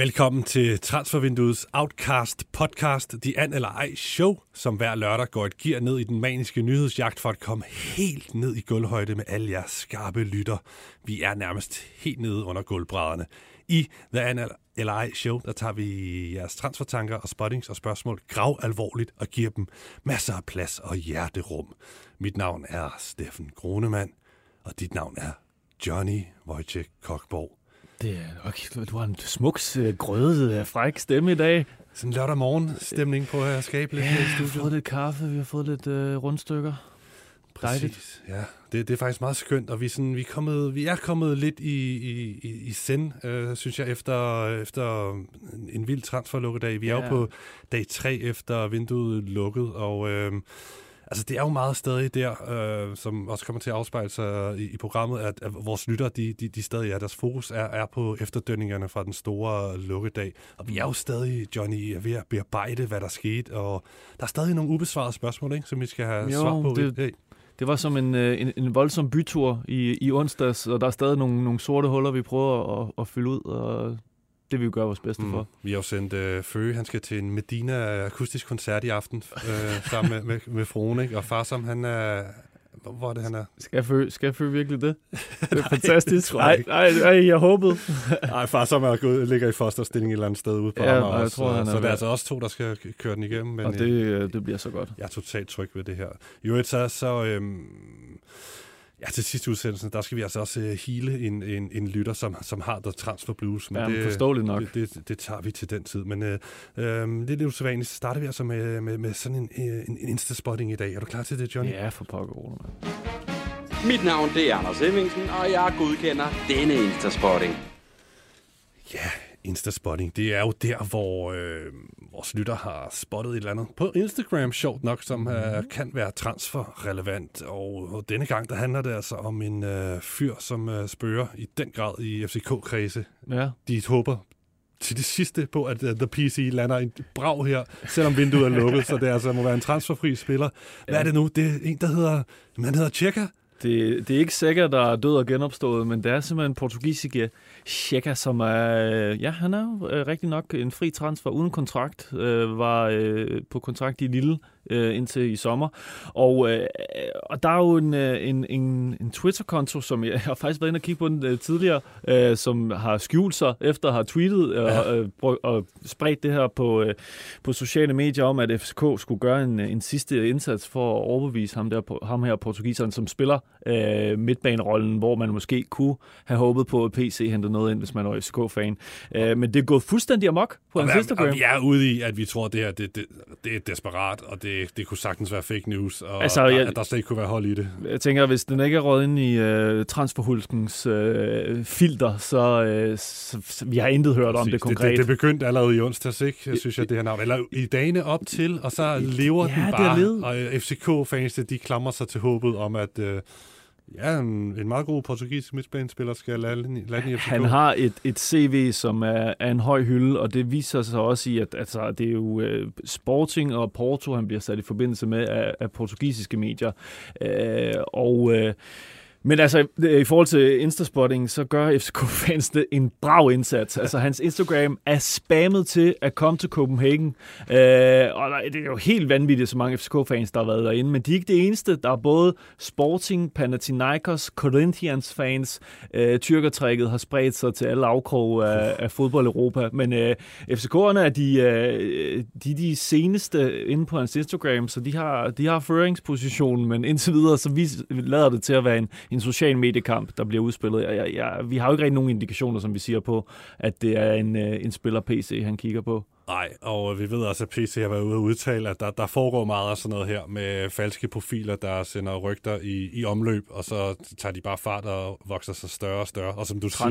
Velkommen til Transfervinduets Outcast podcast, The An eller Ej show, som hver lørdag går et gear ned i den maniske nyhedsjagt for at komme helt ned i gulvhøjde med alle jeres skarpe lytter. Vi er nærmest helt nede under gulvbrædderne. I The An eller Ej show, der tager vi jeres transfertanker og spottings og spørgsmål grav alvorligt og giver dem masser af plads og hjerterum. Mit navn er Steffen Gronemann, og dit navn er Johnny Wojciech Kokborg. Det er, okay, du har en smuk, øh, grødet, øh, fræk stemme i dag. Sådan en lørdag morgen stemning på at skabe lidt Ja, her i vi har studiet. fået lidt kaffe, vi har fået lidt øh, rundstykker. Dejligt. Præcis, ja. Det, det er faktisk meget skønt, og vi er, sådan, vi er, kommet, vi er kommet lidt i, i, i, send, øh, synes jeg, efter, efter en, en vild transferlukkedag. Vi er Ja. jo på dag tre efter vinduet lukket, og øh, altså, det er jo meget stadig der, øh, som også kommer til at afspejle sig i, i programmet, at, at vores lytter, de, de, de stadig er, deres fokus er, er på efterdønningerne fra den store lukkedag. Og vi er jo stadig, Johnny, ved at bearbejde, hvad der skete, og der er stadig nogle ubesvarede spørgsmål, ikke, som vi skal have Jo, svar på. det- i dag. Det var som en, øh, en, en voldsom bytur i, i onsdags, og der er stadig nogle, nogle sorte huller, vi prøver at, at fylde ud, og det vil vi gøre vores bedste mm. for. Vi har jo sendt øh, Føge, han skal til en Medina akustisk koncert i aften, øh, sammen med, med, med fruen, ikke? Og far som han er... Hvor hvor er det, han er? Skal jeg føle, skal jeg føle virkelig det? Det er fantastisk. det tror jeg Nej, nej, nej, jeg håbede. Nej, far som er gået, ligger i fosterstilling et eller andet sted ude på Ja, Amager jeg også, tror, så, han er så det er altså også to, der skal køre den igennem. Men og det, øh, det bliver så godt. jeg er totalt tryg ved det her. I øvrigt så, så øhm, ja, til sidste udsendelse, der skal vi altså også øh, hele en, en, en lytter, som, som har The Transfer Blues. Ja, men det, forståeligt nok. Det, det, det tager vi til den tid. Men øh, øh, det er lidt usædvanligt. Så starter vi altså med, med, med sådan en, øh, en, en Insta-spotting i dag. Er du klar til det, Johnny? Ja, for pokker, Rune, mand. Mit navn det er Anders Hemmingsen, og jeg godkender denne Instaspotting. Ja, Insta-spotting, det er jo der, hvor øh, vores lytter har spottet et eller andet på Instagram, sjovt nok, som øh, kan være transferrelevant. Og, og denne gang, der handler det altså om en øh, fyr, som øh, spørger i den grad i FCK-kredse. Ja, De håber til det sidste på, at uh, The PC lander en brag her, selvom vinduet er lukket, så det altså må være en transferfri spiller. Hvad er det nu? Det er en, der hedder, man hedder Tjekka. Det, det er ikke sikkert, der er død og genopstået, men det er simpelthen portugisiske Checa, som er, øh, ja, han er jo rigtig nok en fri transfer uden kontrakt, øh, var øh, på kontrakt i Lille øh, indtil i sommer. Og, øh, og der er jo en, øh, en, en, en Twitter-konto, som jeg, jeg har faktisk været inde og kigge på den øh, tidligere, øh, som har skjult sig efter at have tweetet øh, Ja. og, øh, brug- og spredt det her på, øh, på sociale medier om, at FCK skulle gøre en, en sidste indsats for at overbevise ham, der, ham her portugiseren, som spiller øh, midtbanerollen, hvor man måske kunne have håbet på, at PC hentede noget ind, hvis man var FCK-fan. Øh, men det er gået fuldstændig amok på Og, hans Instagram. og vi er ude i, at vi tror, at det her det, det, det er desperat, og det, det kunne sagtens være fake news, og Altså, altså, der, jeg- at der slet ikke kunne være hold i det. Jeg tænker, hvis den ikke er røget ind i øh, transferhulskens øh, filter, så, øh, så, så vi har intet hørt om Præcis. det konkret. Det, det, det begyndte allerede i onsdags, ikke? Jeg synes, jeg, det her navn. Eller i dagene op til, og så lever Ja, den det bare. Og øh, FCK-fans, de klamrer sig til håbet om, at øh, ja, en, en meget god portugisisk midtbanespiller skal lande, lande i FCK. Han har et, et CV, som er, er en høj hylde, og det viser sig også i, at altså, det er jo uh, Sporting og Porto, han bliver sat i forbindelse med af, af portugisiske medier. Uh, og... Uh, men altså, øh, i forhold til Instaspotting, så gør FCK-fans det en brav indsats. Altså, hans Instagram er spammet til at komme til Copenhagen. Øh, og der, det er jo helt vanvittigt, så mange FCK-fans, der har været derinde. Men de er ikke det eneste. Der er både Sporting, Panathinaikos, Corinthians-fans. Øh, tyrkertrækket har spredt sig til alle afkrog af, af fodbold-Europa. Men øh, FCK'erne er de, øh, de, de seneste inde på hans Instagram, så de har, de har føringspositionen, men indtil videre, så vi lader det til at være en, en social mediekamp, der bliver udspillet. Jeg, jeg, jeg, vi har jo ikke rigtig nogen indikationer, som vi siger på, at det er en, øh, en spiller PC, han kigger på. Nej, og vi ved også, at PC har været ude og udtale, at der, der foregår meget af sådan noget her med falske profiler, der sender rygter i, i omløb, og så tager de bare fart og vokser sig større og større. Og som du siger,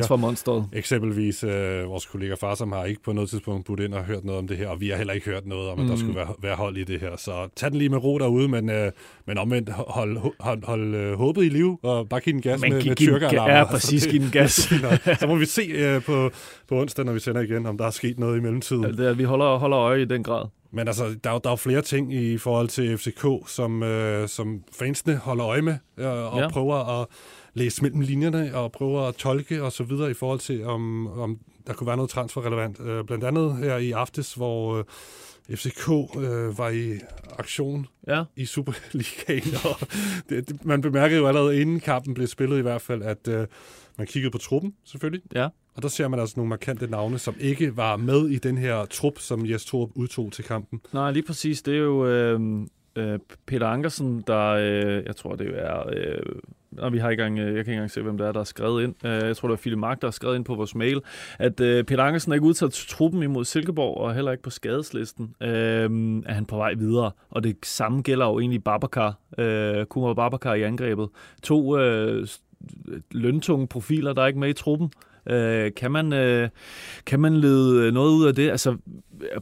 eksempelvis øh, vores kollega far, som har ikke på noget tidspunkt budt ind og hørt noget om det her, og vi har heller ikke hørt noget om, at mm. der skulle være, være hold i det her. Så tag den lige med ro derude, men, øh, men omvendt hold, hold, hold, hold øh, håbet i live, og bare give den gas men med, med tyrkeralarmer. Ja, præcis, give den gas. så må vi se øh, på, på onsdag, når vi sender igen, om der er sket noget i mellemtiden. Ja, det er, vi holder, holder øje i den grad. Men altså, der er, der er jo flere ting i forhold til FCK, som, øh, som fansene holder øje med, øh, og ja. prøver at læse mellem linjerne, og prøver at tolke og så videre i forhold til, om, om der kunne være noget transferrelevant. Øh, blandt andet her i aftes, hvor øh, FCK øh, var i aktion ja. i Superligaen, og det, det, man bemærkede jo allerede inden kampen blev spillet i hvert fald, at øh, man kiggede på truppen selvfølgelig, ja og der ser man altså nogle markante navne, som ikke var med i den her trup, som Jes Torup udtog til kampen. Nej, lige præcis. Det er jo øh, øh, Peter Ankersen, der, øh, jeg tror det er... Øh, og vi har ikke engang, øh, jeg kan ikke engang se, hvem det er, der er skrevet ind. Øh, jeg tror, det var Philip Mark, der har skrevet ind på vores mail, at øh, Peter Ankersen er ikke udtaget til truppen imod Silkeborg, og heller ikke på skadeslisten. Øhm, er han på vej videre, og det samme gælder jo egentlig Babacar, øh, Kumar Babacar i angrebet. To øh, løntunge profiler, der er ikke med i truppen. Øh, kan, man, øh, kan man lede øh, noget ud af det? Altså,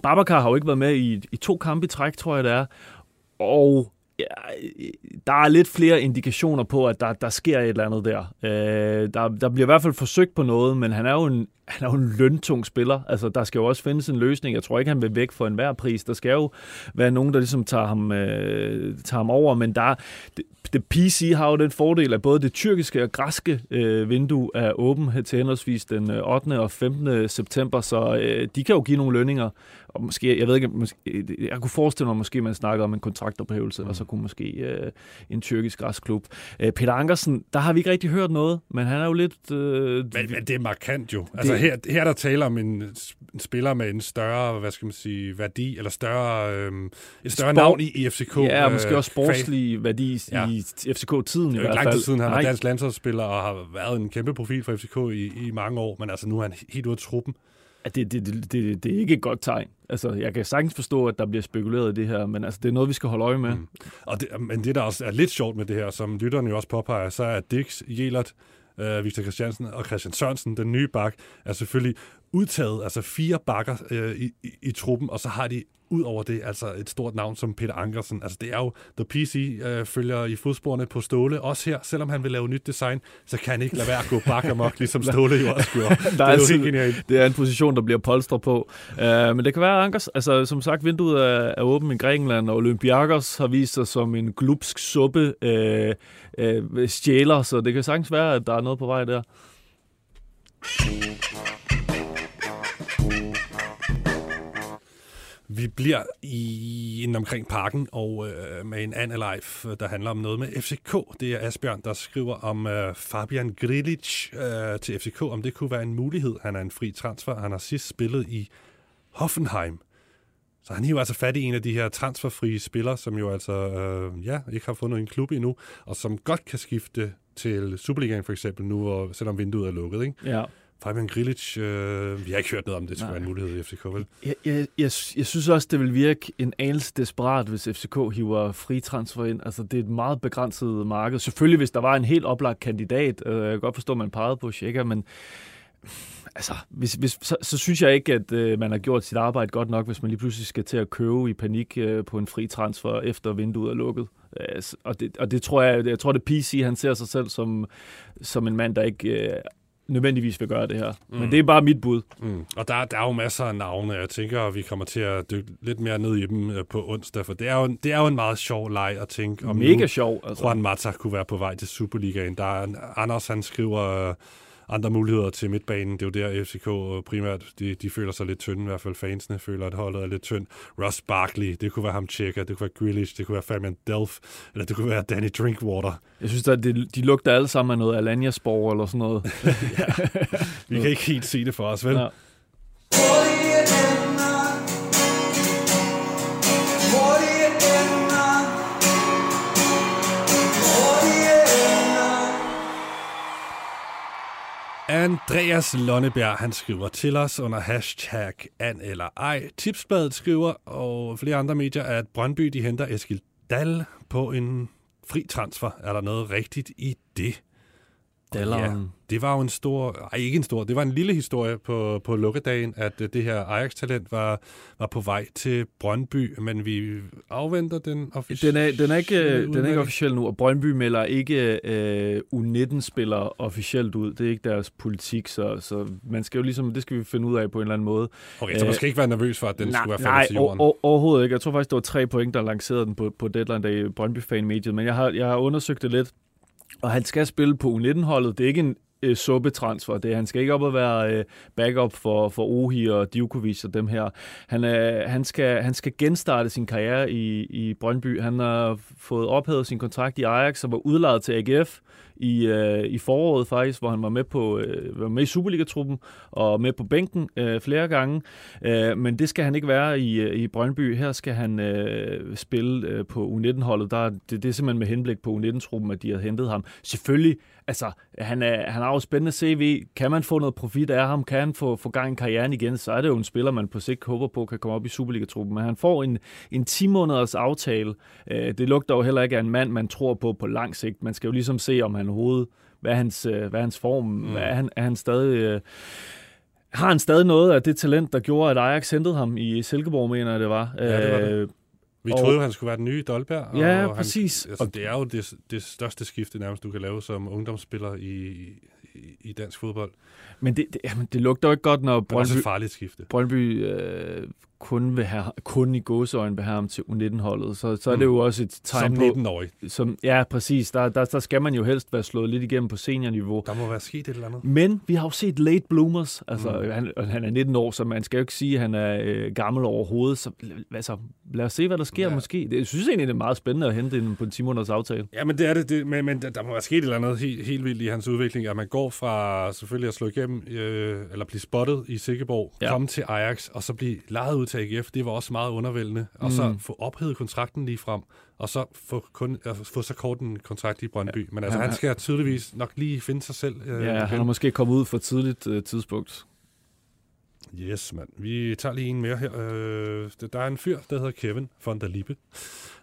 Babacar har jo ikke været med i, i to kampe i træk, tror jeg det er. Og ja, der er lidt flere indikationer på, at der, der sker et eller andet der. Øh, der. Der bliver i hvert fald forsøgt på noget, men han er jo en, han er jo en løntung spiller. Altså, der skal jo også findes en løsning. Jeg tror ikke, han vil væk for enhver pris. Der skal jo være nogen, der ligesom tager ham, øh, tager ham over, men der, det, det PC har jo den fordel, at både det tyrkiske og græske øh, vindue er åben til henholdsvis den øh, 8. Og 15. september, så øh, de kan jo give nogle lønninger. Og måske, jeg ved ikke, måske, jeg kunne forestille mig, måske man snakker om en kontraktophævelse, mm. og så kunne måske øh, en tyrkisk klub. Øh, Peter Ankersen, der har vi ikke rigtig hørt noget, men han er jo lidt... Øh, men, men det er markant jo. Altså her, her der taler om en, en spiller med en større, hvad skal man sige, værdi, eller større, øh, et større Sport, navn i, i FCK. Ja, og måske også sportslig værdi ja. i FCK-tiden i hvert fald. Lang tid siden, han er dansk landsholdsspiller og har været en kæmpe profil for FCK i, i mange år, men altså nu er han helt ude af truppen. Ja, det, det, det, det, det er ikke et godt tegn. Altså, jeg kan sagtens forstå, at der bliver spekuleret i det her, men altså, det er noget, vi skal holde øje med. Mm. Og det, men det, der også er lidt sjovt med det her, som lytterne jo også påpeger, så er Dix, Jelert, øh, Victor Christiansen og Christian Sørensen, den nye bak, er selvfølgelig udtaget, altså fire bakker øh, i, i, i truppen, og så har de ud over det, altså et stort navn som Peter Ankersen. Altså det er jo, The PC øh, følger i fodsporene på Ståle. Også her, selvom han vil lave nyt design, så kan han ikke lade være at gå bak amok, ligesom Ståle jo også gjorde. det er, jo helt. Det er en position, der bliver polstret på. Uh, men det kan være Ankers. Altså som sagt, vinduet er, er åbent i Grækenland, og Olympiakos har vist sig som en glupsk suppe uh, uh, stjæler, så det kan sagtens være, at der er noget på vej der. Vi bliver i en omkring parken og øh, med en anden live, der handler om noget med FCK. Det er Asbjørn, der skriver om øh, Fabian Grilic øh, til FCK, om det kunne være en mulighed. Han er en fri transfer. Han har sidst spillet i Hoffenheim. Så han hiver altså fat i en af de her transferfrie spillere, som jo altså øh, ja, ikke har fundet en klub endnu, og som godt kan skifte til Superligaen for eksempel nu, hvor, selvom vinduet er lukket. Ikke? Ja. Fabian Grilic, øh, vi har ikke hørt noget om det, skulle være en mulighed i FCK, vel? Jeg, jeg, jeg, jeg synes også, det vil virke en anelse desperat, hvis FCK hiver fri transfer ind. Altså, det er et meget begrænset marked. Selvfølgelig, hvis der var en helt oplagt kandidat, øh, jeg kan godt forstå, at man pegede på Sjækker, men altså, hvis, hvis, så, så synes jeg ikke, at øh, man har gjort sit arbejde godt nok, hvis man lige pludselig skal til at købe i panik øh, på en fri transfer, efter vinduet er lukket. Øh, og, det, og det tror jeg, jeg tror, det PC, han ser sig selv som, som en mand, der ikke øh, nødvendigvis vil gøre det her. Mm. Men det er bare mit bud. Mm. Og der, der er jo masser af navne. Jeg tænker, at vi kommer til at dykke lidt mere ned i dem øh, på onsdag, for det er jo, det er jo en meget sjov leg at tænke. Om Mega nu, sjov. Altså. Juan Mata kunne være på vej til Superligaen. Der er, Anders, han skriver andre muligheder til midtbanen. Det er jo der, FCK primært, de, de føler sig lidt tynde, i hvert fald fansene føler, at holdet er lidt tynd. Ross Barkley, det kunne være ham tjekker, det kunne være Grealish, det kunne være Fabian Delf, eller det kunne være Danny Drinkwater. Jeg synes, at de, de lugter alle sammen af noget Alanya-spor eller sådan noget. ja. Vi kan ikke helt se det for os, vel? Ja. Andreas Lonneberg, han skriver til os under hashtag an eller ej. Tipsbladet skriver, og flere andre medier, at Brøndby de henter Eskild Dal på en fri transfer. Er der noget rigtigt i det? Dalleren. Ja, det var jo en stor, ej ikke en stor, det var en lille historie på, på lukkedagen, at øh, det her Ajax-talent var, var på vej til Brøndby, men vi afventer den officielle Den er, den er, ikke, den er ikke officiel nu, og Brøndby melder ikke øh, U19-spillere officielt ud. Det er ikke deres politik, så, så man skal jo ligesom, det skal vi finde ud af på en eller anden måde. Okay, så man skal ikke være nervøs for, at den nej, skulle være nej, faldet til jorden? Nej, overhovedet ikke. Jeg tror faktisk, det var tre point, der lancerede den på, på deadline day i Brøndby-fan-mediet, men jeg har, jeg har undersøgt det lidt, og han skal spille på U19-holdet. Det er ikke en øh, suppetransfer. Det, han skal ikke op og være øh, backup for, for Ohi og Djokovic og dem her. Han, øh, han, skal, han skal genstarte sin karriere i, i Brøndby. Han har fået ophævet sin kontrakt i Ajax og var udlejet til AGF i, øh, i foråret faktisk, hvor han var med på øh, var med i Superliga-truppen og med på bænken øh, flere gange. Øh, men det skal han ikke være i, øh, i Brøndby. Her skal han øh, spille øh, på U19-holdet. Der, det, det er simpelthen med henblik på U19-truppen, at de har hentet ham. Selvfølgelig, altså, han, er, han har jo spændende CV. Kan man få noget profit af ham? Kan han få, få gang i karrieren igen? Så er det jo en spiller, man på sigt håber på kan komme op i Superliga-truppen. Men han får en, en 10 måneders aftale. Øh, det lugter jo heller ikke af en mand, man tror på på lang sigt. Man skal jo ligesom se, om han overhovedet, hvad er hans, øh, hvad er hans form? Mm. Hvad er, han, er han stadig... Øh, har han stadig noget af det talent, der gjorde, at Ajax hentede ham i Silkeborg, mener jeg, det var. Ja, det var det. Øh, Vi troede jo, han skulle være den nye Dolberg. Ja, og præcis. Han, altså, det er jo det, det største skifte, nærmest du kan lave som ungdomsspiller i, i, i dansk fodbold. Men det, det, jamen, det lugter jo ikke godt, når Det er også Brøndby, et farligt skifte. Brøndby øh, kun, vil have, kun i gåseøjne vil have ham til U19-holdet. Så, så er det jo også et tegn Mm. Som på... 19-årig. Som, ja, præcis. Der, der, der skal man jo helst være slået lidt igennem på seniorniveau. Der må være sket et eller andet. Men vi har jo set late bloomers. Altså, Mm. mm. han, han er 19 år, så man skal jo ikke sige, at han er øh, gammel overhovedet. Så altså, lad os se, hvad der sker Ja. måske. Det, jeg synes egentlig, det er meget spændende at hente ind på en 10 måneders aftale. Ja, men det er det, det men, men der må være sket et eller andet helt, helt vildt i hans udvikling, at man går fra selvfølgelig at slå igennem, øh, eller blive spottet i Silkeborg, ja. Ja. komme til Ajax, og så blive lejet ud til AGF. Det var også meget undervældende. Og så Mm. få ophævet kontrakten lige frem, og så få, kun, altså, få så kort en kontrakt i Brøndby. Ja. Men altså, Ja, han han- skal tydeligvis nok lige finde sig selv. Øh, Ja, han igen. er måske kommet ud for tidligt øh, tidspunkt. Yes, mand. Vi tager lige en mere her. Øh, der er en fyr, der hedder Kevin von der Lippe.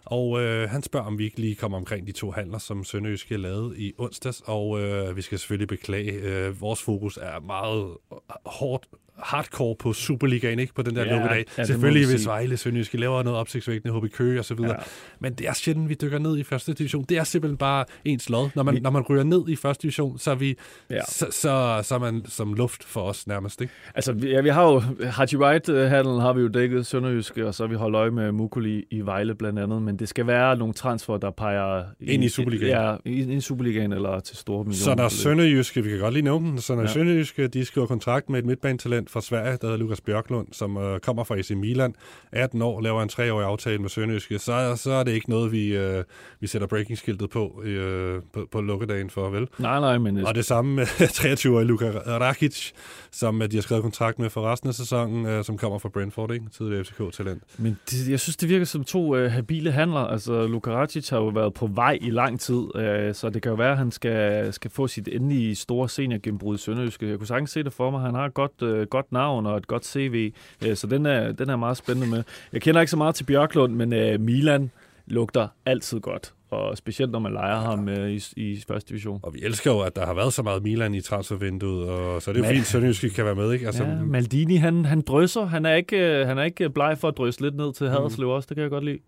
Og øh, han spørger, om vi ikke lige kommer omkring de to handler, som Sønderjyske lavede i onsdags. Og øh, vi skal selvfølgelig beklage, øh, vores fokus er meget hårdt, hardcore på Superligaen, ikke på den der Ja, lukkedag. ja, selvfølgelig vi hvis. Vejle Sønderjyske laver noget opsigtsvækkende, HB Køge og så videre. Ja. Men det er sjældent, vi dykker ned i første division. Det er simpelthen bare ens lod. Når man, Vi- når man ryger ned i første division, så er, vi, Ja. så, så, så er man som luft for os nærmest. Ikke? Altså, vi, ja, vi har jo, Haji Wright-handlen har vi jo dækket Sønderjyske, og så har vi holdt øje med Mukuli i Vejle blandt andet, men det skal være nogle transfer, der peger... Ind i Superligaen. Ja, ind i Superligaen eller til store millioner. Så når Sønderjyske, vi kan godt lige nævne den, så når ja. Ja. Sønderjyske, de skriver kontrakt med et midtbanetalent fra Sverige, der hedder Lukas Bjørklund, som øh, kommer fra AC Milan, 18 år, laver en treårig aftale med Sønderjyske, så, så er det ikke noget, vi, øh, vi sætter breaking-skiltet på, øh, på, på lukkedagen for, vel? Nej, nej, men... Og det samme med 23-årige Luka Rakic, som øh, de har skrevet kontrakt med for resten af sæsonen, øh, som kommer fra Brentford, ikke? Tidligere FCK-talent. Men det, jeg synes, det virker som to øh, habile handler. Altså, Luka Racic har jo været på vej i lang tid, øh, så det kan jo være, at han skal, skal få sit endelige store seniorgennembrud i Sønderjyske. Jeg kunne sagtens se det for mig. Han har et godt, øh, godt navn og et godt CV, øh, så den er, den er meget spændende med. Jeg kender ikke så meget til Bjørklund, men øh, Milan lugter altid godt. Og specielt når man leger ham øh, i, i første division. Og vi elsker jo, at der har været så meget Milan i transfervinduet, og så er det jo Men- fint, at Sønderjyske kan være med, ikke? Altså, ja, Maldini, han, han drysser. Han er, ikke, øh, han er ikke bleg for at drysse lidt ned til Haderslev også. Det kan jeg godt lide.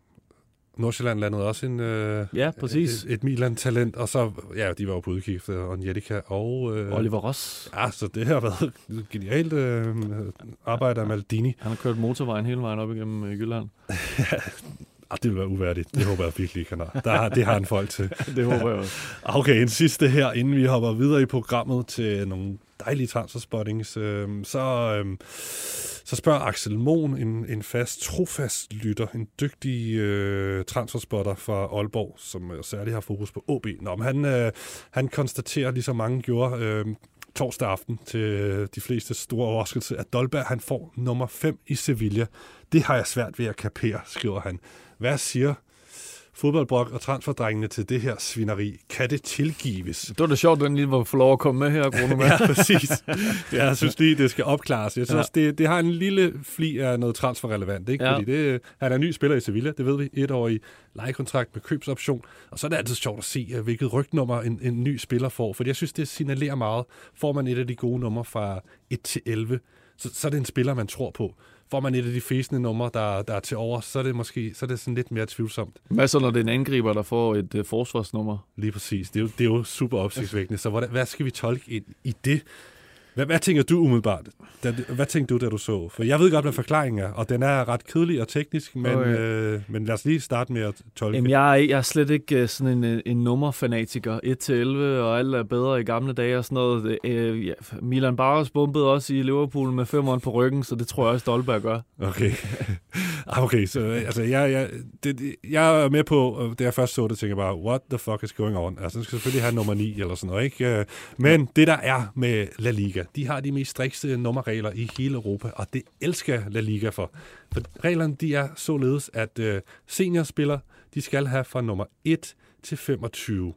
Nordsjælland landede også en, øh, Ja, præcis. et, et Milan-talent, og så, ja, de var jo på udkig efter Onjetica og... Øh, Oliver Ross. Ja, så det har været genialt øh, arbejde af Maldini. Han har kørt motorvejen hele vejen op igennem øh, Jylland. Ah, det vil være uværdigt. Det håber jeg virkelig ikke, han har. Der, har- det har han folk til. Det håber jeg også. Okay, en sidste her, inden vi hopper videre i programmet til nogle dejlige transferspottings. Øh, så, øh, så spørger Axel Mohn, en, en fast, trofast lytter, en dygtig øh, transferspotter fra Aalborg, som øh, særligt har fokus på OB. Nå, men han, øh, han konstaterer, ligesom mange gjorde, øh, torsdag aften til øh, de fleste store overraskelse, at Dolberg han får nummer 5 i Sevilla. Det har jeg svært ved at kapere, skriver han. Hvad siger fodboldbrok og transferdrengene til det her svineri. Kan det tilgives? Det var da sjovt, at den lige var få lov at komme med her, Bruno. ja, præcis. Ja, jeg synes lige, det skal opklares. Jeg synes, ja. det, det har en lille fli af noget transferrelevant, ikke? Ja. Fordi det, han er en ny spiller i Sevilla, det ved vi. Et år i lejekontrakt med købsoption. Og så er det altid sjovt at se, øh, hvilket rygnummer en, en ny spiller får. For jeg synes, det signalerer meget. Får man et af de gode numre fra 1 til 11, så, så er det en spiller, man tror på. Får man et af de fæsende numre, der, der er til over, så er det måske så er det sådan lidt mere tvivlsomt. Hvad så, når det er en angriber, der får et uh, forsvarsnummer? Lige præcis. Det er jo, det er jo super opsigtsvækkende. Så hvordan, hvad skal vi tolke ind i det? Hvad, hvad tænker du umiddelbart? Da, hvad tænkte du, da du så? For jeg ved godt, hvad forklaringen er, og den er ret kedelig og teknisk, men, Okay. øh, men lad os lige starte med at tolke. Jamen, jeg er, jeg er slet ikke øh, sådan en, øh, en nummerfanatiker. 1-11, og alt er bedre i gamle dage og sådan noget. Øh, ja, Milan Barros bombede også i Liverpool med fem år på ryggen, så det tror jeg også, Stolberg gør. Okay. Ah, okay, så øh, altså, jeg, jeg, det, jeg er med på, øh, da jeg først så det, tænker jeg bare, what the fuck is going on? Altså, den skal selvfølgelig have nummer 9 eller sådan noget, ikke? Øh, men det, der er med La Liga, de har de mest strikse nummerregler i hele Europa, og det elsker La Liga for. For reglerne, de er således, at øh, seniorspillere, de skal have fra nummer 1 til 25.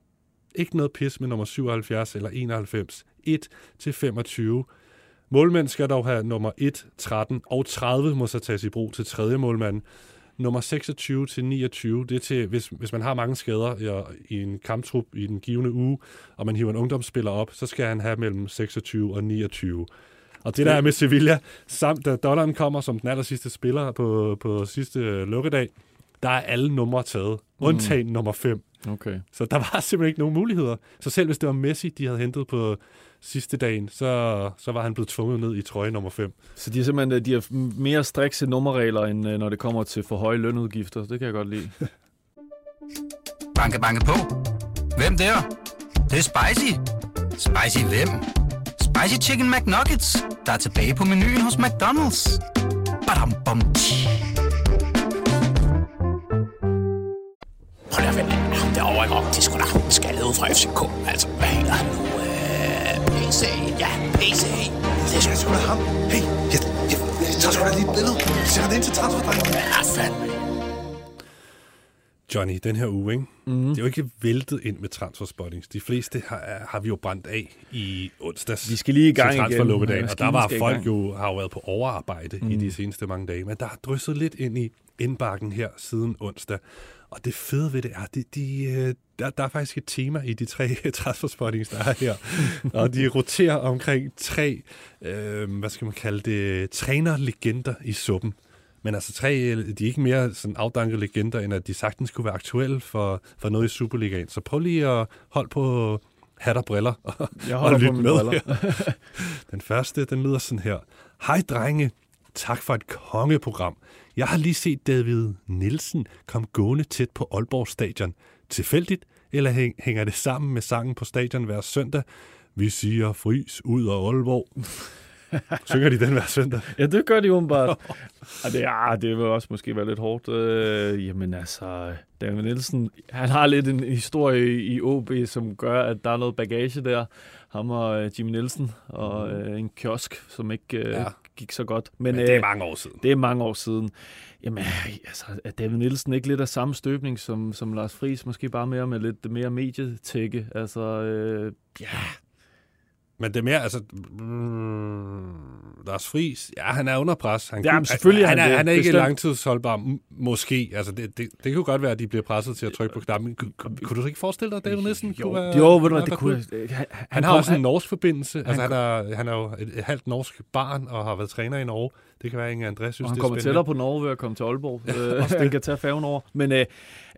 Ikke noget pis med nummer 77 eller 91. 1 til 25. Målmænd skal dog have nummer 1, 13 og 30 må så tages i brug til tredje målmand. Nummer 26 til 29, det er til, hvis, hvis man har mange skader i, i en kamptrup i den givende uge, og man hiver en ungdomsspiller op, så skal han have mellem 26 og 29. Og det der er med Sevilla, samt da dollaren kommer som den aller sidste spiller på, på sidste øh, lukkedag, der er alle numre taget, undtagen mm. nummer 5. Okay. Så der var simpelthen ikke nogen muligheder. Så selv hvis det var Messi, de havde hentet på sidste dagen, så, så var han blevet tvunget ned i trøje nummer 5. Så de, er simpelthen, øh, de har mere strikse nummerregler, end øh, når det kommer til for høje lønudgifter. Det kan jeg godt lide. Banke, banke på. Hvem der? Det, det er spicy. Spicy hvem? Spicy Chicken McNuggets, der er tilbage på menuen hos McDonald's. Badum, bom, tji. At vente. Ham derovre, ikke? Det er sgu da ham skaldet ud fra FCK. Altså, hvad hedder han nu? Øh, PC. Ja, PC. Det er sgu da ham. Hey, jeg, jeg, jeg tager sgu da lige et billede. Sætter det ind til transferdrengen. Ja, fandme. Johnny, den her uge, ikke? Mm. det er jo ikke væltet ind med transferspottings. De fleste har, har vi jo brændt af i onsdags. Vi skal lige i gang til igen. transferlukkedagen, og der var skal i folk jo, har jo været på overarbejde mm. i de seneste mange dage, men der har drysset lidt ind i indbakken her siden onsdag. Og det fede ved det er, de, de, øh, der, der er faktisk et tema i de tre transferspottings, der er her. og de roterer omkring tre, øh, hvad skal man kalde det, trænerlegender i suppen. Men altså tre, de er ikke mere sådan afdankede legender, end at de sagtens kunne være aktuelle for, for noget i Superligaen. Så prøv lige at holde på hat og briller og, Jeg og holder på lyt mine med. briller. her. den første, den lyder sådan her. Hej drenge, tak for et kongeprogram. Jeg har lige set David Nielsen komme gående tæt på Aalborg Stadion. Tilfældigt, eller hæng- hænger det sammen med sangen på stadion hver søndag? Vi siger fris ud af Aalborg. Synger de den hver søndag? Ja, det gør de åbenbart. og det, ja, det vil også måske være lidt hårdt. Øh, jamen altså, David Nielsen, han har lidt en historie i OB, som gør, at der er noget bagage der. Ham og øh, Jimmy Nielsen og øh, en kiosk, som ikke øh, Ja. Gik så godt. Men, Men det er øh, mange år siden. det er mange år siden. Jamen, altså, er David Nielsen ikke lidt af samme støbning som, som Lars Friis? Måske bare mere med lidt mere medietække. Altså, øh, ja, Men det er mere, altså... Mm, Lars Friis, ja, han er under pres. Han, Jamen, selvfølgelig er han, han er, det. han er ikke Bestemt. langtidsholdbar, måske. Altså, det, det, det kunne godt være, at de bliver presset til at trykke på knappen. Kunne, kunne du ikke forestille dig, at David Nielsen jo, kunne være... jo, ved du hvad, det kunne... Han, han, Han har kom- også en norsk forbindelse. Altså, han, er, han er jo et, et halvt norsk barn og har været træner i Norge. Det kan være, at Inge André synes, Og han det er kommer spændende. tættere på Norge ved at komme til Aalborg. Øh, den kan tage færgen over. Men øh,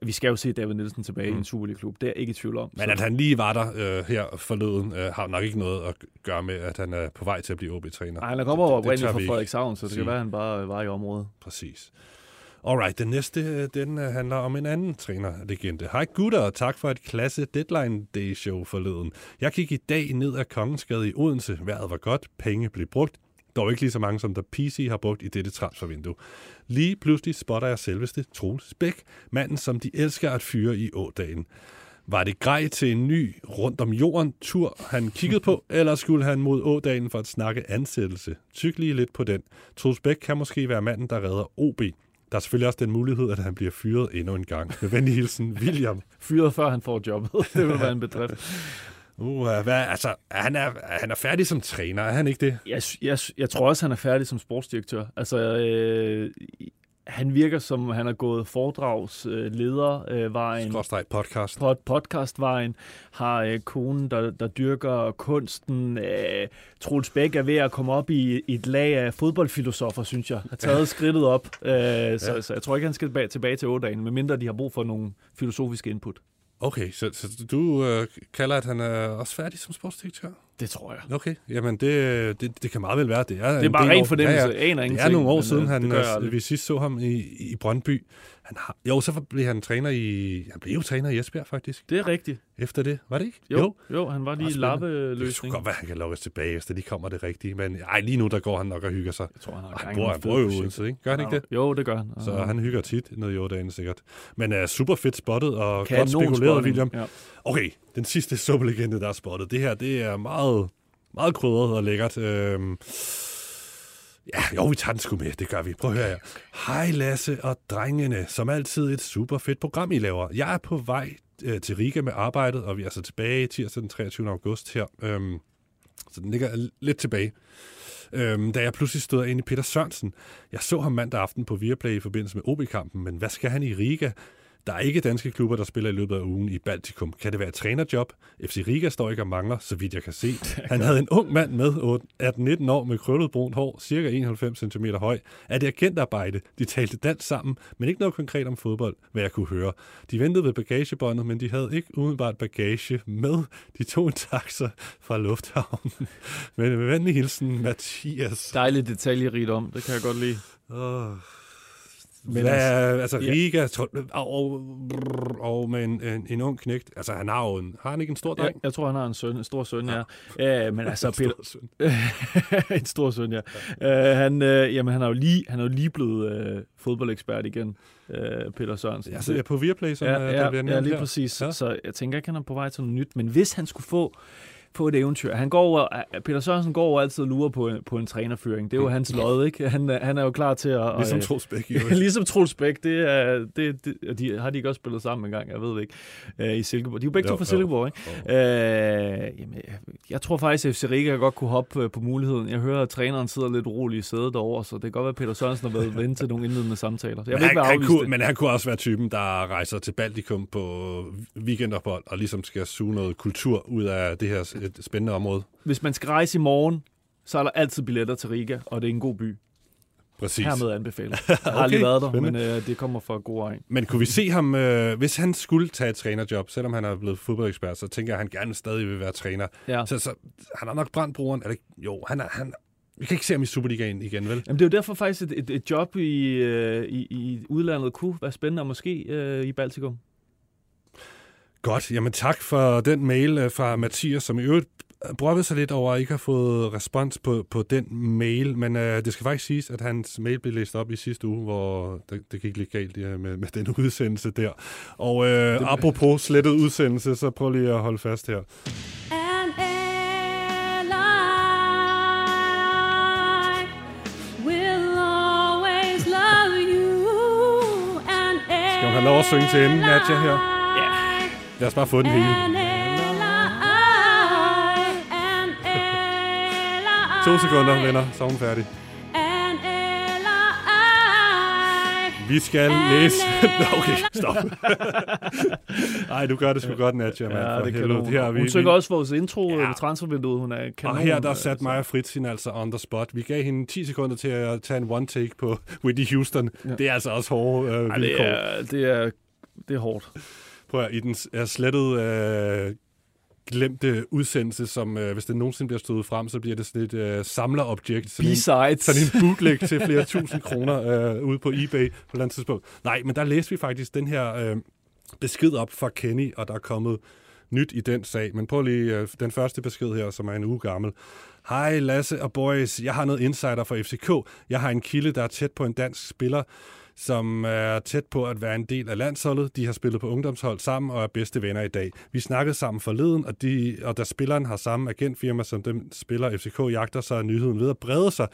vi skal jo se David Nielsen tilbage mm. i en Superliga-klub. Det er jeg ikke i tvivl om. Men at han lige var der øh, her forleden, øh, har nok ikke noget at gøre med, at han er på vej til at blive OB-træner. Nej, han kommer det oprindeligt fra Frederikshavn, så det kan være, at han bare øh, var i området. Præcis. Alright, den næste, øh, den øh, handler om en anden trænerlegende. Hej gutter, og tak for et klasse Deadline Day show forleden. Jeg gik i dag ned ad Kongensgade i Odense. Vejret var godt, penge blev brugt. Dog ikke lige så mange, som der PC har brugt i dette transfervindue. Lige pludselig spotter jeg selveste Troels Bæk, manden, som de elsker at fyre i ådagen. Var det grej til en ny rundt om jorden tur, han kiggede på, eller skulle han mod ådagen for at snakke ansættelse? Tyk lige lidt på den. Troels Bæk kan måske være manden, der redder OB. Der er selvfølgelig også den mulighed, at han bliver fyret endnu en gang. Med venlig hilsen, William. Fyret før han får jobbet. det vil være en bedrift. Uh, hvad, altså, han er, han er færdig som træner, er han ikke det? Jeg, jeg, jeg tror også, han er færdig som sportsdirektør. Altså, øh, han virker som, han har gået foredragsleder øh, vejen. Skråstreg podcast. Pod, podcastvejen, har øh, konen, der, der dyrker kunsten. Øh, Troels Bæk er ved at komme op i, et lag af fodboldfilosofer, synes jeg. Har taget skridtet op. Øh, så, så jeg tror ikke, han skal tilbage, tilbage til otte dagen, medmindre de har brug for nogle filosofiske input. Okay, så, så du øh, kalder, at han er også færdig som sportsdirektør? Det tror jeg. Okay, jamen det, det, det kan meget vel være. Det er, Det er bare ren fornemmelse. Ja, ja. aner Det ingenting. er nogle år men, siden, øh, han, det øh, vi sidst så ham i, i Brøndby. Han har, jo, så blev han træner i... Han blev jo træner i Esbjerg, faktisk. Det er rigtigt. Efter det, var det ikke? Jo, jo, jo han var lige i spændende. Det lappeløsning. skulle godt være, han kan lukkes tilbage, det lige kommer det rigtige. Men ej, lige nu, der går han nok og hygger sig. Jeg tror, han har han bor, han jo. Odense, ikke? Gør han ikke det? Jo, det gør han. Så han hygger tit nede i Ådalen sikkert. Men uh, super fedt spottet og Kanon godt spekuleret. William. Ja. Okay, den sidste superlegende, der er spottet. Det her, det er meget, meget krydret og lækkert. Øhm, ja, jo, vi tager den sgu med. Det gør vi. Prøv at høre her. Hej Lasse og drengene. Som altid et super fedt program, I laver. Jeg er på vej øh, til Riga med arbejdet, og vi er så tilbage tirsdag den 23. august her. Øhm, så den ligger lidt tilbage. Øhm, da jeg pludselig stod ind i Peter Sørensen. Jeg så ham mandag aften på Viaplay i forbindelse med OB-kampen, men hvad skal han i Riga? Der er ikke danske klubber, der spiller i løbet af ugen i Baltikum. Kan det være et trænerjob? FC Riga står ikke og mangler, så vidt jeg kan se. Han havde en ung mand med, 18-19 år, med krøllet brunt hår, cirka 91 cm høj. Er det agentarbejde? De talte dansk sammen, men ikke noget konkret om fodbold, hvad jeg kunne høre. De ventede ved bagagebåndet, men de havde ikke umiddelbart bagage med. De tog en taxa fra lufthavnen. Men med venlig hilsen, Mathias. Dejligt detaljerigt om. Det kan jeg godt lide. Oh. Men Hvad, altså- altså, ja. Riga og, og, med en, en, en ung knægt. Altså, han har jo en, har han ikke en stor Ja, dreng? jeg tror, han har en søn, en stor søn, ja. ja men altså, En Peter, stor søn. en stor søn, ja. Uh, han, uh, jamen, han er jo lige, han er jo lige blevet uh, fodboldekspert igen, uh, Peter Sørensen. Ja, så jeg på Viaplay, som ja, øh, der ja, bliver ja, nævnt lige her. præcis. Ja. Ja. Så jeg tænker ikke, han er på vej til noget nyt. Men hvis han skulle få få et eventyr. Han går over, Peter Sørensen går over altid og lurer på en, på en trænerføring. Det er jo hans lod, ikke? Han, er- han er jo klar til at... Ligesom øh, Troels Bæk ligesom Troels Bæk, det er, det, det, de, har de ikke også spillet sammen en gang, jeg ved det ikke, øh, i Silkeborg. De er jo begge Jo, to fra jo, Silkeborg, ikke? Øh, jamen, jeg, tror faktisk, at FC Riga godt kunne hoppe øh, på muligheden. Jeg hører, at træneren sidder lidt urolig i sædet derovre, så det kan godt være, at Peter Sørensen har været ven til nogle indledende samtaler. Jeg vil ikke han, være han afvist kunne, det. men han kunne også være typen, der rejser til Baltikum på weekendophold og ligesom skal suge noget kultur ud af det her et spændende område. Hvis man skal rejse i morgen, så er der altid billetter til Riga, og det er en god by. Præcis. Hermed anbefaler. Jeg har aldrig Okay, været der, spændende. men øh, det kommer fra god egen. Men kunne vi se ham, øh, hvis han skulle tage et trænerjob, selvom han er blevet fodboldekspert, så tænker jeg, at han gerne stadig vil være træner. Ja. Så, så han har nok brændt broren. Er det, jo, han er, han, vi kan ikke se ham i Superligaen igen, vel? Jamen, det er jo derfor faktisk, et, et, et job i, øh, i, i udlandet kunne være spændende, og måske øh, i Baltikum. Godt, jamen tak for den mail øh, fra Mathias, som i øvrigt brokkede sig lidt over at ikke har fået respons på, på den mail, men øh, det skal faktisk siges, at hans mail blev læst op i sidste uge, hvor det, det gik lidt galt ja, med, med den udsendelse der. Og øh, apropos slettet udsendelse, så prøv lige at holde fast her. Skal hun have lov at synge til enden, Nadja, her? Lad os bare få den hele. To sekunder, venner, så er hun færdig. Vi skal læse... Nå, okay, stop. Ej, du gør det sgu godt, Nadja, mand. Ja, det kan helvede. hun. Her, er vi, Hun synger vi, også vores intro Ja. ved transfervinduet. Hun er kanon. Og her der altså. satte mig og Fritz hende altså on the spot. Vi gav hende 10 sekunder til at tage en one take på Whitney Houston. Ja. Det er altså også hårde øh, Ej, vilkår. det, er, det, er, det er hårdt. Prøv at, i den er slettet øh, glemte udsendelse, som øh, hvis det nogensinde bliver stået frem, så bliver det sådan et øh, samlerobjekt. Sådan en, B-sides. sådan en bootleg til flere tusind kroner øh, ude på eBay på et eller andet tidspunkt. Nej, men der læste vi faktisk den her øh, besked op fra Kenny, og der er kommet nyt i den sag. Men prøv lige øh, den første besked her, som er en uge gammel. Hej Lasse og boys, jeg har noget insider fra FCK. Jeg har en kilde, der er tæt på en dansk spiller, som er tæt på at være en del af landsholdet. De har spillet på ungdomshold sammen og er bedste venner i dag. Vi snakkede sammen forleden, og, de, og da spilleren har samme agentfirma som dem spiller FCK jagter, så er nyheden ved at brede sig.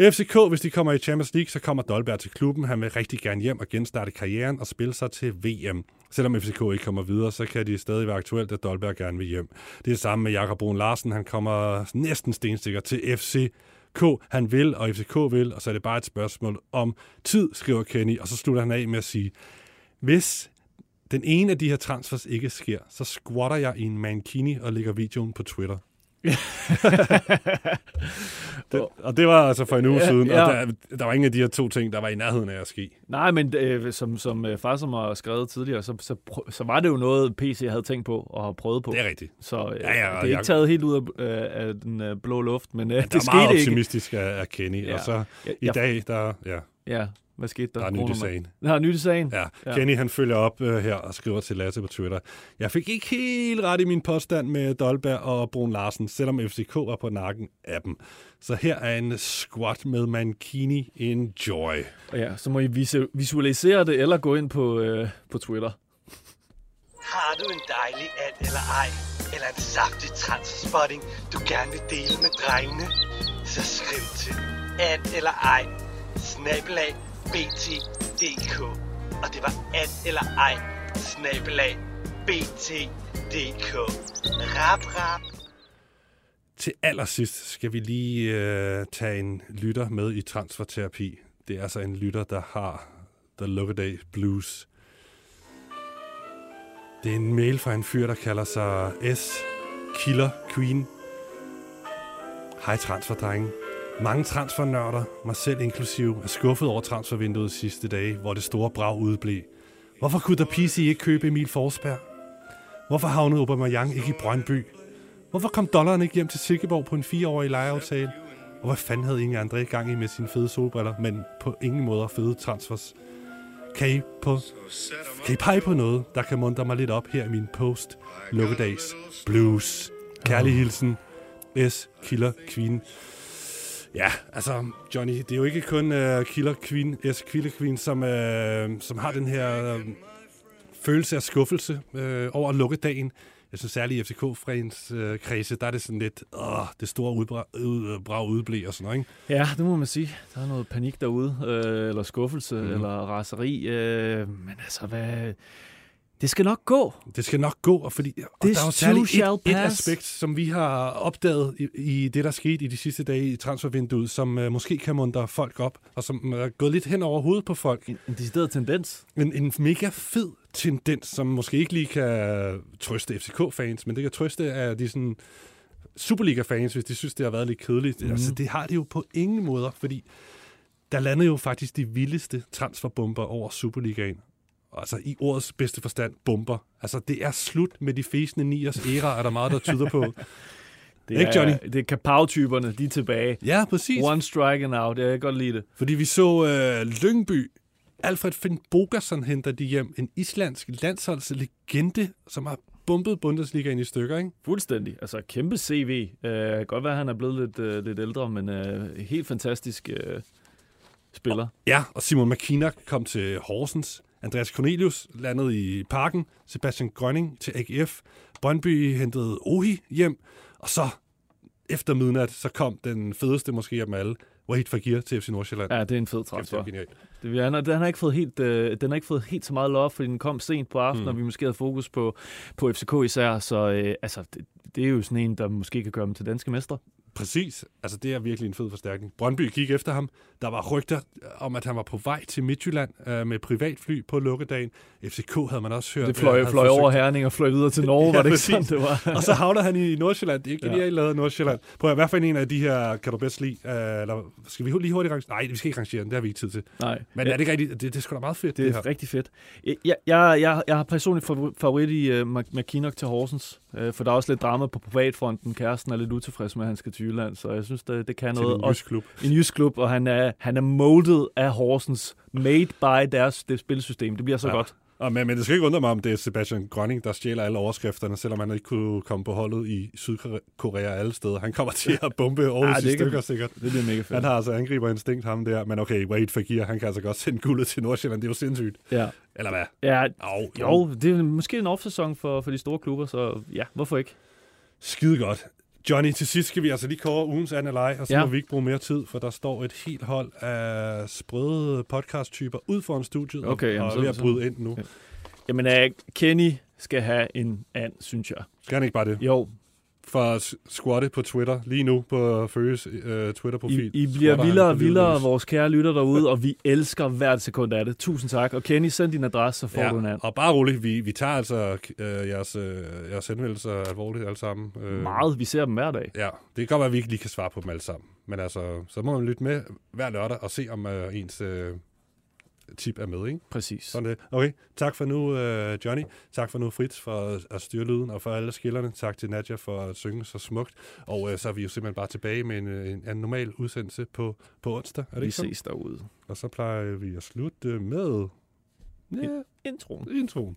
FCK, hvis de kommer i Champions League, så kommer Dolberg til klubben. Han vil rigtig gerne hjem og genstarte karrieren og spille sig til VM. Selvom FCK ikke kommer videre, så kan det stadig være aktuelt, at Dolberg gerne vil hjem. Det er det samme med Jakob Brun Larsen. Han kommer næsten stensikker til FC FCK han vil, og FCK vil, og så er det bare et spørgsmål om tid, skriver Kenny, og så slutter han af med at sige, hvis den ene af de her transfers ikke sker, så squatter jeg i en mankini og lægger videoen på Twitter. det, og det var altså for en uge Ja, siden, ja. og der, der var ingen af de her to ting, der var i nærheden af at ske. Nej, men øh, som, som øh, far som har skrevet tidligere, så, så, så var det jo noget, PC havde tænkt på og har prøvet på. Det er rigtigt. Så øh, Ja, ja, det er ikke jeg- taget helt ud af, øh, af den øh, blå luft, men øh, Det det er meget skete ikke. optimistisk af, af Kenny, Ja. og så Ja, i jeg- dag, der, ja, Ja, hvad skete der? der er nyt i sagen. Der er nyt i sagen? Ja, Ja. Kenny han følger op øh, her og skriver til Lasse på Twitter. Jeg fik ikke helt ret i min påstand med Dolberg og Brun Larsen, selvom FCK var på nakken af dem. Så her er en squat med Mankini. Enjoy. Og ja, så må I visu- visualisere det, eller gå ind på, øh, på Twitter. Har du en dejlig and eller ej? Eller en saftig transspotting, du gerne vil dele med drengene? Så skriv til and eller ej, snabelag bt.dk. Og det var and eller ej, snabelag bt.dk. Rap, rap. Til allersidst skal vi lige øh, tage en lytter med i transferterapi. Det er altså en lytter, der har The Lookaday Blues. Det er en mail fra en fyr, der kalder sig S. Killer Queen. Hej transferdrenge. Mange transfernørder, mig selv inklusiv, er skuffet over transfervinduet sidste dage, hvor det store brag udeblev. Hvorfor kunne der PC ikke købe Emil Forsberg? Hvorfor havnede Aubameyang ikke i Brøndby? Hvorfor kom dollaren ikke hjem til Silkeborg på en fireårig lejeaftale? Og hvad fanden havde Inge André gang i med sine fede solbriller, men på ingen måde fede transfers? Kan I, på, kan I pege på noget, der kan muntre mig lidt op her i min post Lukkedags Blues? Kærlig hilsen, S. Killer Queen. Ja, altså, Johnny, det er jo ikke kun uh, Killer Queen, S. Killer Queen, som, uh, som har den her uh, følelse af skuffelse uh, over lukkedagen. Jeg synes særligt i FCK-frens uh, kredse, der er det sådan lidt, åh, det store udbrag, ud, brag udblæ og sådan noget, ikke? Ja, det må man sige. Der er noget panik derude, øh, eller skuffelse, mm. eller raseri. Øh, men altså, hvad... Det skal nok gå. Det skal nok gå, og fordi og This der er jo særligt et, et aspekt, som vi har opdaget i, i det, der skete i de sidste dage i transfervinduet, som uh, måske kan muntre folk op, og som er gået lidt hen over hovedet på folk. En, en decideret tendens. En, en mega fed tendens, som måske ikke lige kan trøste FCK-fans, men det kan trøste af de sådan Superliga-fans, hvis de synes, det har været lidt kedeligt. Mm. Altså, det har det jo på ingen måder, fordi der landede jo faktisk de vildeste transferbomber over Superligaen. Altså i ordets bedste forstand, bomber. Altså det er slut med de fæsende niers æra, er der meget, der tyder på. Det Ikke, Johnny? Er, det er Kapau-typerne, de er tilbage. ja, præcis. One strike and out. Jeg kan godt lide det. Fordi vi så øh, Lyngby, Alfred Finn Bogason henter de hjem, en islandsk landsholdslegende, som har bumpet Bundesligaen i stykker, ikke? Fuldstændig. Altså, kæmpe CV. Uh, godt være, at han er blevet lidt, uh, lidt ældre, men uh, helt fantastisk uh, spiller. Ja, og Simon McKinnock kom til Horsens. Andreas Cornelius landede i Parken. Sebastian Grønning til AGF. Brøndby hentede Ohi hjem. Og så efter midnat, så kom den fedeste måske af dem alle. Wahid Fagir til FC Nordsjælland. Ja, det er en fed det transfer. Det, han, har- den, har ikke fået helt, øh, den har ikke fået helt så meget love, fordi den kom sent på aftenen, mm. og vi måske havde fokus på, på FCK især. Så øh, altså, det, det er jo sådan en, der måske kan gøre dem til danske mestre. Præcis. Altså, det er virkelig en fed forstærkning. Brøndby gik efter ham. Der var rygter om, at han var på vej til Midtjylland øh, med privatfly på lukkedagen. FCK havde man også hørt. Det fløj, øh, havde fløj forsøgt- over Herning og fløj videre til Norge, Ja, var det ikke sådan, det var? og så havner han i Nordsjælland. Det er ikke Ja. genialt lavet Nordsjælland. På hvad for en af de her kan du bedst lide? Uh, eller skal vi lige hurtigt rangere? Nej, vi skal ikke rangere den. Det har vi ikke tid til. Nej. Men er det ikke rigtigt? Det, det er sgu da meget fedt, det, Det det er her. rigtig fedt. Jeg, jeg, jeg, jeg har personligt favor- favorit i uh, McKinnock til Horsens, uh, for der er også lidt drama på privatfronten. Kæresten er lidt utilfreds med, at han skal til Jylland, så jeg synes, det, det kan Til noget. en jysk klub. en jysk klub, og han er, han er molded af Horsens. Made by deres det spilsystem. Det bliver så Ja. godt. Og, men, men det skal ikke undre mig, om det er Sebastian Grønning, der stjæler alle overskrifterne, selvom han ikke kunne komme på holdet i Sydkorea alle steder. Han kommer til at bombe Aarhus Ja, i stykker sikkert. Det bliver mega fedt. Han har altså angriberinstinkt, ham der. Men okay, Wade Fagir, han kan altså godt sende guldet til Nordsjælland. Det er jo sindssygt. Ja. Eller hvad? Ja, Au, jo, det er måske en off-sæson for, for de store klubber, så ja, hvorfor ikke? Skide godt. Johnny, til sidst skal vi altså lige kåre ugens an eller ej, og så Ja. må vi ikke bruge mere tid, for der står et helt hold af sprøde podcast-typer ud foran studiet, og- Okay, jamen, og er ved at bryde ind nu. Ja. Jamen, uh, Kenny skal have en and, synes jeg. Skal han ikke bare det? Jo, S- squatte på Twitter, lige nu på Følges uh, Twitter-profil. I, I bliver vildere og vildere, vores kære lytter derude, og vi elsker hvert sekund af det. Tusind tak. Og Kenny, send din adresse, så får ja, du en and. og bare roligt, vi, vi tager altså øh, jeres, øh, jeres henvendelser alvorligt alle sammen. Øh, Meget. Vi ser dem hver dag. Ja, det kan godt være, at vi ikke lige kan svare på dem alle sammen. Men altså, så må man lytte med hver lørdag og se, om øh, ens øh, tip er med, ikke? Præcis. Sådan det. Okay, tak for nu, øh, Johnny. Tak for nu, Fritz, for at, styre lyden, og for alle skillerne. Tak til Nadja for at synge så smukt. Og øh, så er vi jo simpelthen bare tilbage med en, øh, en, en normal udsendelse på, på onsdag. Er det Vi ikke sådan? ses derude. Og så plejer vi at slutte med... Ja, Introen. introen.